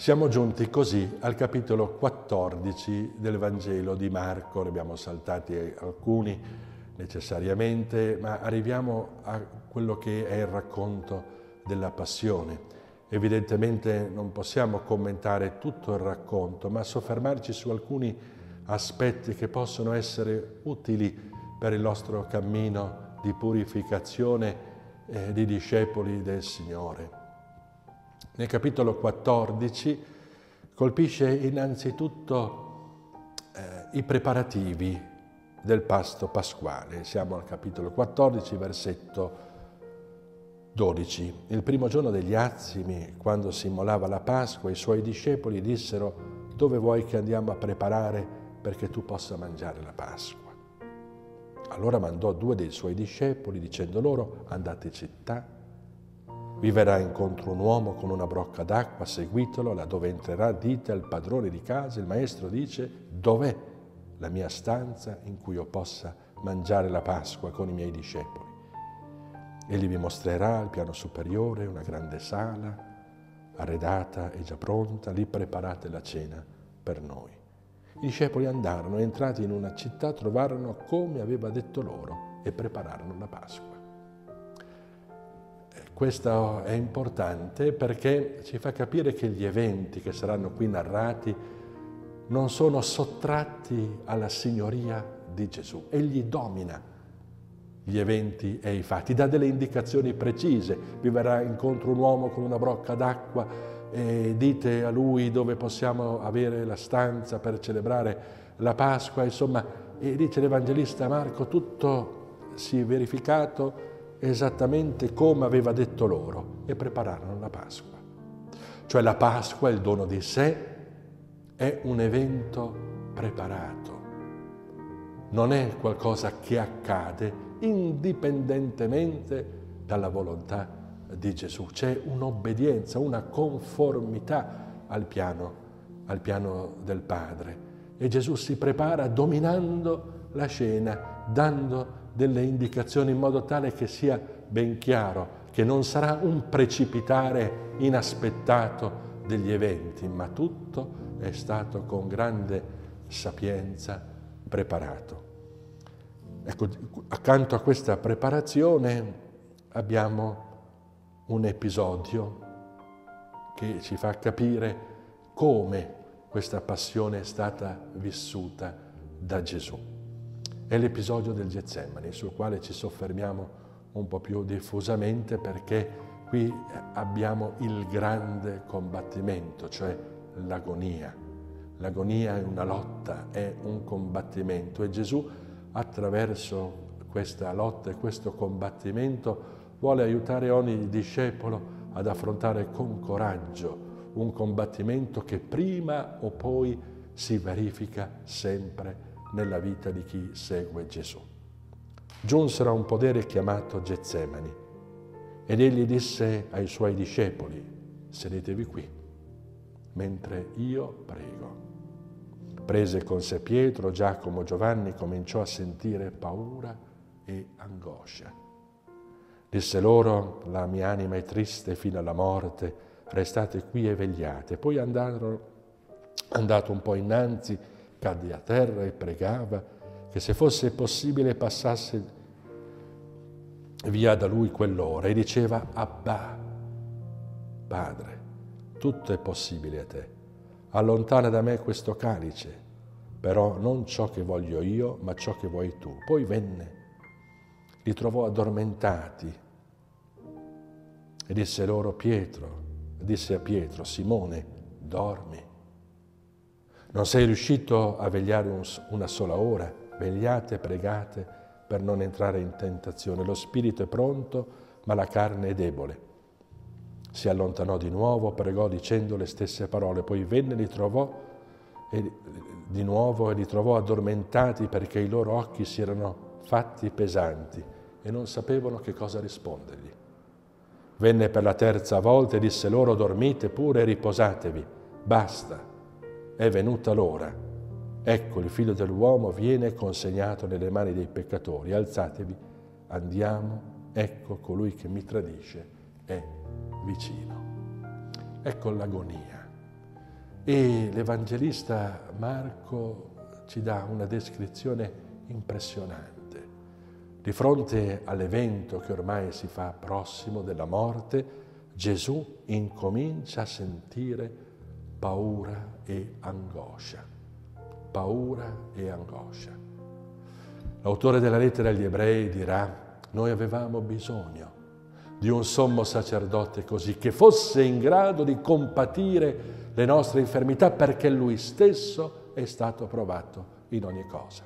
Siamo giunti così al capitolo 14 del Vangelo di Marco, ne abbiamo saltati alcuni necessariamente, ma arriviamo a quello che è il racconto della passione. Evidentemente non possiamo commentare tutto il racconto, ma soffermarci su alcuni aspetti che possono essere utili per il nostro cammino di purificazione eh, di discepoli del Signore. Nel capitolo 14 colpisce innanzitutto eh, i preparativi del pasto pasquale. Siamo al capitolo 14, versetto 12. Il primo giorno degli Azimi, quando si immolava la Pasqua, i suoi discepoli dissero dove vuoi che andiamo a preparare perché tu possa mangiare la Pasqua. Allora mandò due dei suoi discepoli dicendo loro andate in città vi verrà incontro un uomo con una brocca d'acqua, seguitelo, laddove entrerà dite al padrone di casa, il maestro dice, dov'è la mia stanza in cui io possa mangiare la Pasqua con i miei discepoli? Egli vi mostrerà al piano superiore una grande sala, arredata e già pronta, lì preparate la cena per noi. I discepoli andarono, entrati in una città, trovarono come aveva detto loro e prepararono la Pasqua. Questo è importante perché ci fa capire che gli eventi che saranno qui narrati non sono sottratti alla signoria di Gesù. Egli domina gli eventi e i fatti, dà delle indicazioni precise. Vi verrà incontro un uomo con una brocca d'acqua e dite a lui dove possiamo avere la stanza per celebrare la Pasqua. Insomma, e dice l'Evangelista Marco, tutto si è verificato esattamente come aveva detto loro e prepararono la Pasqua. Cioè la Pasqua, il dono di sé, è un evento preparato, non è qualcosa che accade indipendentemente dalla volontà di Gesù. C'è un'obbedienza, una conformità al piano, al piano del Padre. E Gesù si prepara dominando la scena, dando delle indicazioni in modo tale che sia ben chiaro che non sarà un precipitare inaspettato degli eventi, ma tutto è stato con grande sapienza preparato. Ecco, accanto a questa preparazione abbiamo un episodio che ci fa capire come questa passione è stata vissuta da Gesù è l'episodio del Getsemani, sul quale ci soffermiamo un po' più diffusamente perché qui abbiamo il grande combattimento, cioè l'agonia. L'agonia è una lotta, è un combattimento e Gesù attraverso questa lotta e questo combattimento vuole aiutare ogni discepolo ad affrontare con coraggio un combattimento che prima o poi si verifica sempre nella vita di chi segue Gesù. Giunsero a un podere chiamato Getsemani ed egli disse ai suoi discepoli, sedetevi qui, mentre io prego. Prese con sé Pietro, Giacomo, Giovanni, cominciò a sentire paura e angoscia. Disse loro, la mia anima è triste fino alla morte, restate qui e vegliate. Poi andarono, andato un po' innanzi, cadde a terra e pregava che se fosse possibile passasse via da lui quell'ora e diceva Abba, Padre, tutto è possibile a te, allontana da me questo calice, però non ciò che voglio io, ma ciò che vuoi tu. Poi venne, li trovò addormentati e disse loro Pietro, disse a Pietro, Simone, dormi. Non sei riuscito a vegliare un, una sola ora? Vegliate e pregate per non entrare in tentazione. Lo spirito è pronto, ma la carne è debole. Si allontanò di nuovo, pregò dicendo le stesse parole, poi venne e li trovò e, di nuovo e li trovò addormentati perché i loro occhi si erano fatti pesanti e non sapevano che cosa rispondergli. Venne per la terza volta e disse loro dormite pure e riposatevi, basta è venuta l'ora. Ecco il figlio dell'uomo viene consegnato nelle mani dei peccatori. Alzatevi, andiamo, ecco colui che mi tradisce è vicino. Ecco l'agonia. E l'Evangelista Marco ci dà una descrizione impressionante. Di fronte all'evento che ormai si fa prossimo della morte, Gesù incomincia a sentire paura e angoscia. Paura e angoscia. L'autore della lettera agli ebrei dirà, noi avevamo bisogno di un sommo sacerdote così, che fosse in grado di compatire le nostre infermità perché lui stesso è stato provato in ogni cosa.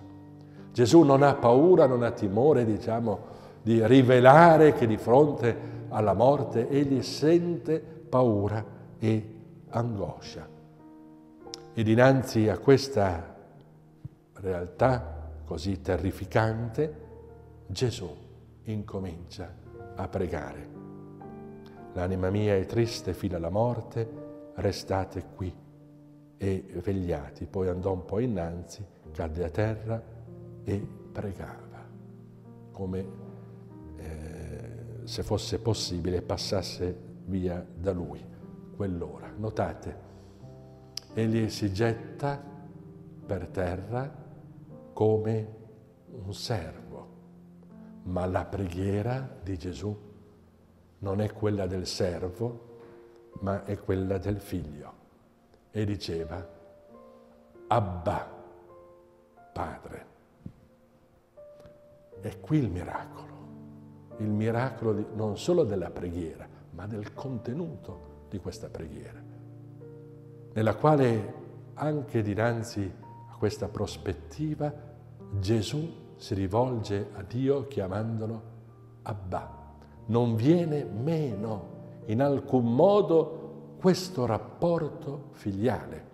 Gesù non ha paura, non ha timore, diciamo, di rivelare che di fronte alla morte egli sente paura e angoscia. E dinanzi a questa realtà così terrificante, Gesù incomincia a pregare. L'anima mia è triste fino alla morte, restate qui e vegliati. Poi andò un po' innanzi, cadde a terra e pregava, come eh, se fosse possibile passasse via da lui quell'ora. Notate, egli si getta per terra come un servo, ma la preghiera di Gesù non è quella del servo, ma è quella del figlio. E diceva, Abba, Padre. È qui il miracolo, il miracolo di, non solo della preghiera, ma del contenuto di questa preghiera, nella quale anche dinanzi questa prospettiva, Gesù si rivolge a Dio chiamandolo Abba. Non viene meno in alcun modo questo rapporto filiale.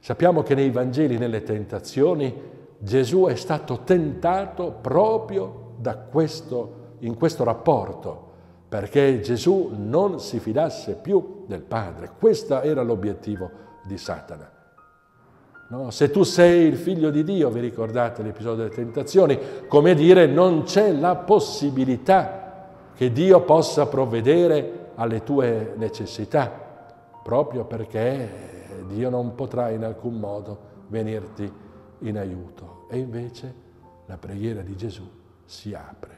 Sappiamo che nei Vangeli, nelle tentazioni, Gesù è stato tentato proprio questo, in questo rapporto, perché Gesù non si fidasse più del Padre. Questo era l'obiettivo di Satana. No? Se tu sei il figlio di Dio, vi ricordate l'episodio delle tentazioni, come dire non c'è la possibilità che Dio possa provvedere alle tue necessità, proprio perché Dio non potrà in alcun modo venirti in aiuto. E invece la preghiera di Gesù si apre.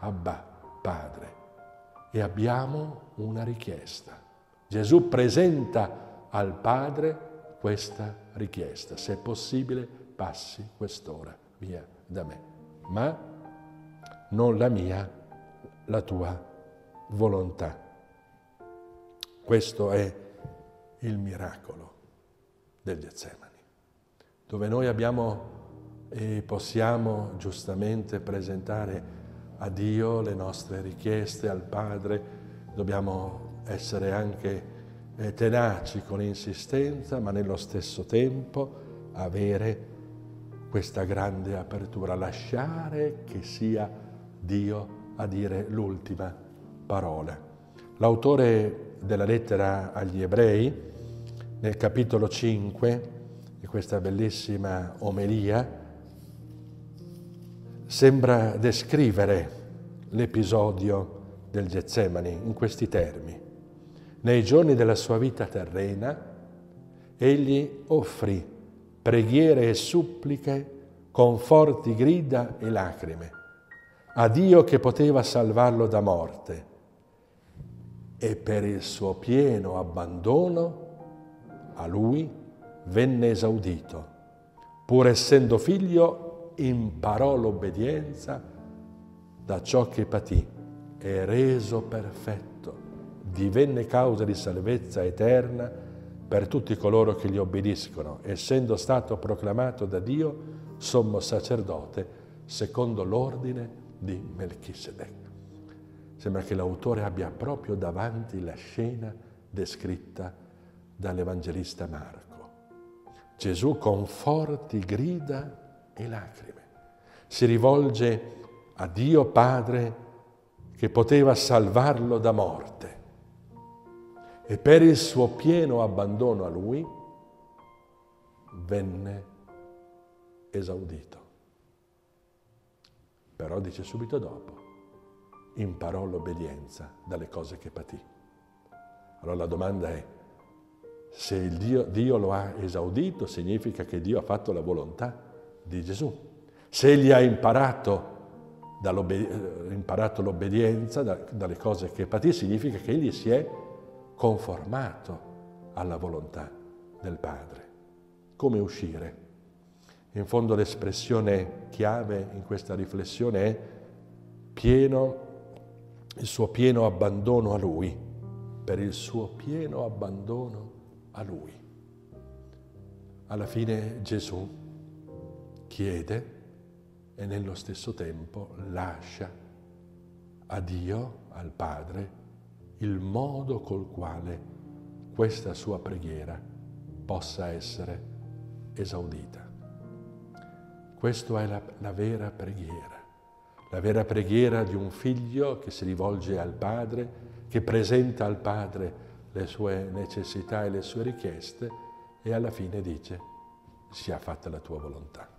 Abba, Padre. E abbiamo una richiesta. Gesù presenta al Padre questa richiesta. Se è possibile, passi quest'ora via da me. Ma non la mia, la tua volontà. Questo è il miracolo del Getsemani, dove noi abbiamo e possiamo giustamente presentare a Dio le nostre richieste, al Padre, dobbiamo essere anche eh, tenaci con insistenza, ma nello stesso tempo avere questa grande apertura, lasciare che sia Dio a dire l'ultima parola. L'autore della lettera agli ebrei, nel capitolo 5 di questa bellissima omelia, sembra descrivere l'episodio del Getsemani in questi termini. Nei giorni della sua vita terrena, egli offrì preghiere e suppliche con forti grida e lacrime a Dio che poteva salvarlo da morte e per il suo pieno abbandono a lui venne esaudito. Pur essendo figlio, imparò l'obbedienza da ciò che patì e reso perfetto divenne causa di salvezza eterna per tutti coloro che gli obbediscono, essendo stato proclamato da Dio sommo sacerdote secondo l'ordine di Melchisedec. Sembra che l'autore abbia proprio davanti la scena descritta dall'Evangelista Marco. Gesù con forti grida e lacrime si rivolge a Dio Padre che poteva salvarlo da morte e per il suo pieno abbandono a lui venne esaudito. Però dice subito dopo, imparò l'obbedienza dalle cose che patì. Allora la domanda è, Se Dio, Dio lo ha esaudito, significa che Dio ha fatto la volontà di Gesù. Se egli ha imparato, imparato l'obbedienza da, dalle cose che patì, significa che egli si è conformato alla volontà del Padre. Come uscire? In fondo l'espressione chiave in questa riflessione è pieno, il suo pieno abbandono a Lui, per il suo pieno abbandono a Lui. Alla fine Gesù chiede e nello stesso tempo lascia a Dio, al Padre, il modo col quale questa sua preghiera possa essere esaudita. Questa è la, la, vera preghiera, la vera preghiera di un figlio che si rivolge al Padre, che presenta al Padre le sue necessità e le sue richieste e alla fine dice sia fatta la tua volontà.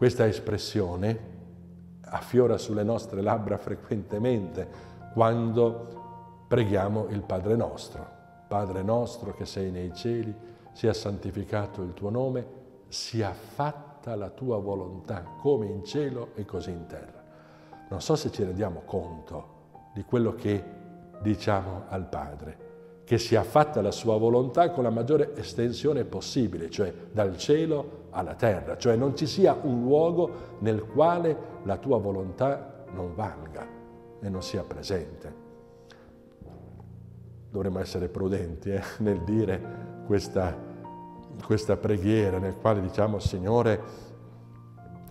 Questa espressione affiora sulle nostre labbra frequentemente quando preghiamo il Padre nostro. Padre nostro che sei nei cieli, sia santificato il tuo nome, sia fatta la tua volontà come in cielo e così in terra. Non so se ci rendiamo conto di quello che diciamo al Padre, che sia fatta la sua volontà con la maggiore estensione possibile, cioè dal cielo alla terra, cioè non ci sia un luogo nel quale la tua volontà non valga e non sia presente. Dovremmo essere prudenti eh, nel dire questa, questa preghiera nel quale diciamo Signore,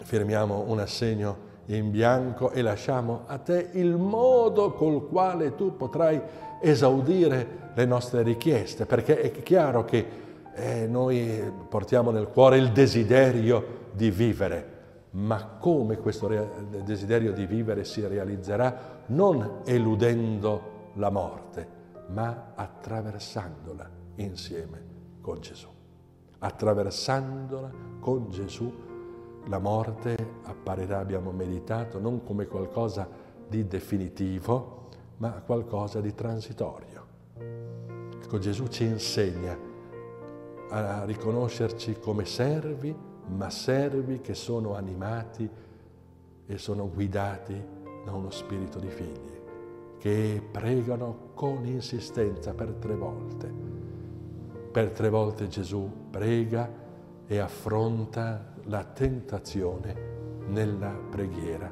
firmiamo un assegno in bianco e lasciamo a te il modo col quale tu potrai esaudire le nostre richieste, perché è chiaro che eh, noi portiamo nel cuore il desiderio di vivere, ma come questo desiderio di vivere si realizzerà? Non eludendo la morte, ma attraversandola insieme con Gesù. Attraversandola con Gesù la morte apparirà, abbiamo meditato, non come qualcosa di definitivo, ma qualcosa di transitorio. Ecco, Gesù ci insegna a riconoscerci come servi, ma servi che sono animati e sono guidati da uno spirito di figli, che pregano con insistenza per tre volte. Per tre volte Gesù prega e affronta la tentazione nella preghiera.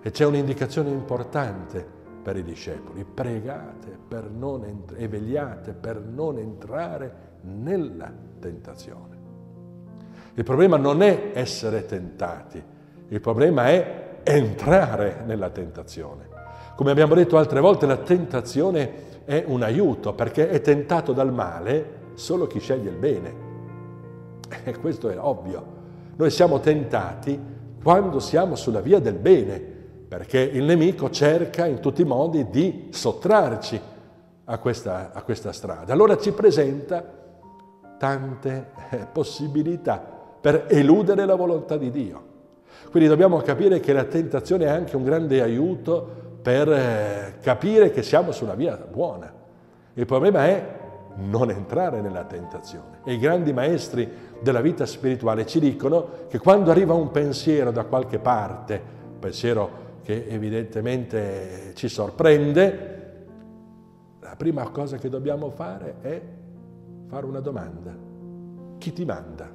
E c'è un'indicazione importante per i discepoli, pregate per non ent- e vegliate per non entrare nella tentazione. Il problema non è essere tentati, il problema è entrare nella tentazione. Come abbiamo detto altre volte, la tentazione è un aiuto perché è tentato dal male solo chi sceglie il bene. E questo è ovvio. Noi siamo tentati quando siamo sulla via del bene, perché il nemico cerca in tutti i modi di sottrarci a questa, a questa strada. Allora ci presenta tante eh, possibilità per eludere la volontà di Dio. Quindi dobbiamo capire che la tentazione è anche un grande aiuto per eh, capire che siamo sulla via buona. Il problema è non entrare nella tentazione. E i grandi maestri della vita spirituale ci dicono che quando arriva un pensiero da qualche parte, un pensiero che evidentemente ci sorprende, la prima cosa che dobbiamo fare è fare una domanda. Chi ti manda?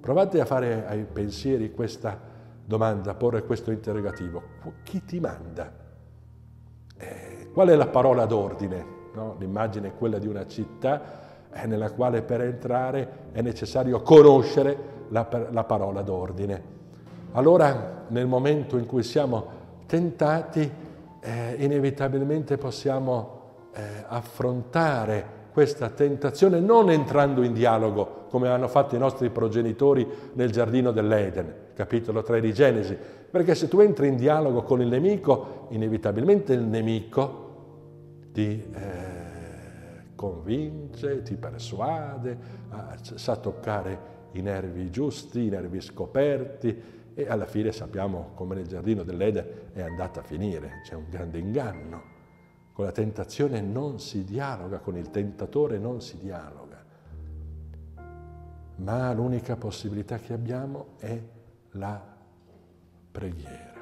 Provate a fare ai pensieri questa domanda, a porre questo interrogativo. Chi ti manda? Eh, qual è la parola d'ordine? No? L'immagine è quella di una città eh, nella quale per entrare è necessario conoscere la, la parola d'ordine. Allora, nel momento in cui siamo tentati, eh, inevitabilmente possiamo eh, affrontare questa tentazione non entrando in dialogo come hanno fatto i nostri progenitori nel giardino dell'Eden, capitolo 3 di Genesi, perché se tu entri in dialogo con il nemico, inevitabilmente il nemico ti eh, convince, ti persuade, eh, sa toccare i nervi giusti, i nervi scoperti e alla fine sappiamo come nel giardino dell'Eden è andata a finire, c'è un grande inganno. Con la tentazione non si dialoga, con il tentatore non si dialoga, ma l'unica possibilità che abbiamo è la preghiera.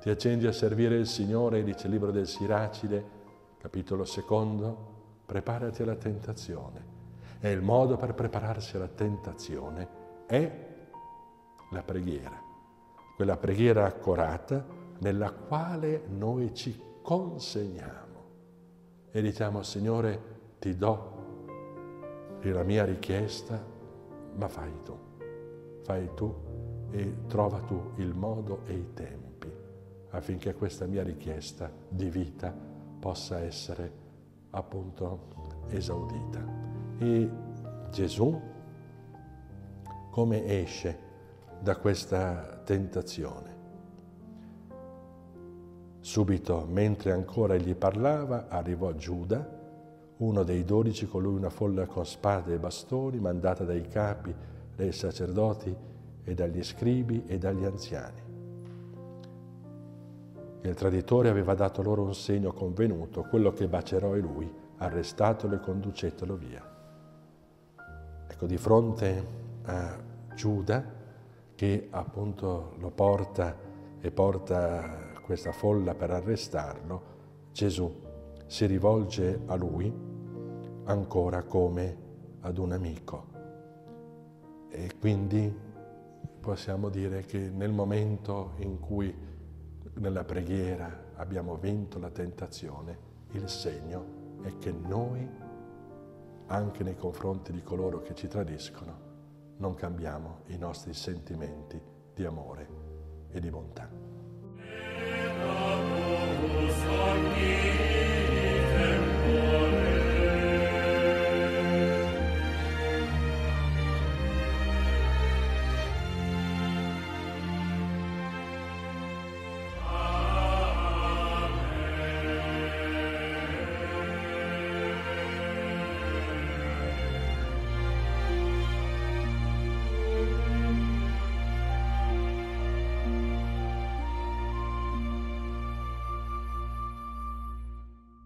Ti accendi a servire il Signore, dice il libro del Siracide, capitolo secondo, preparati alla tentazione. E il modo per prepararsi alla tentazione è la preghiera, quella preghiera accorata nella quale noi ci consegniamo e diciamo Signore ti do la mia richiesta, ma fai tu, fai tu e trova tu il modo e i tempi affinché questa mia richiesta di vita possa essere appunto esaudita. E Gesù come esce da questa tentazione? Subito, mentre ancora egli parlava, arrivò Giuda, uno dei dodici, con lui una folla con spade e bastoni, mandata dai capi, dai sacerdoti e dagli scribi e dagli anziani. Il traditore aveva dato loro un segno convenuto, quello che bacerò è lui, arrestatelo e conducetelo via. Ecco, di fronte a Giuda, che appunto lo porta e porta questa folla per arrestarlo, Gesù si rivolge a lui ancora come ad un amico. E quindi possiamo dire che nel momento in cui nella preghiera abbiamo vinto la tentazione, il segno è che noi, anche nei confronti di coloro che ci tradiscono, non cambiamo i nostri sentimenti di amore e di bontà.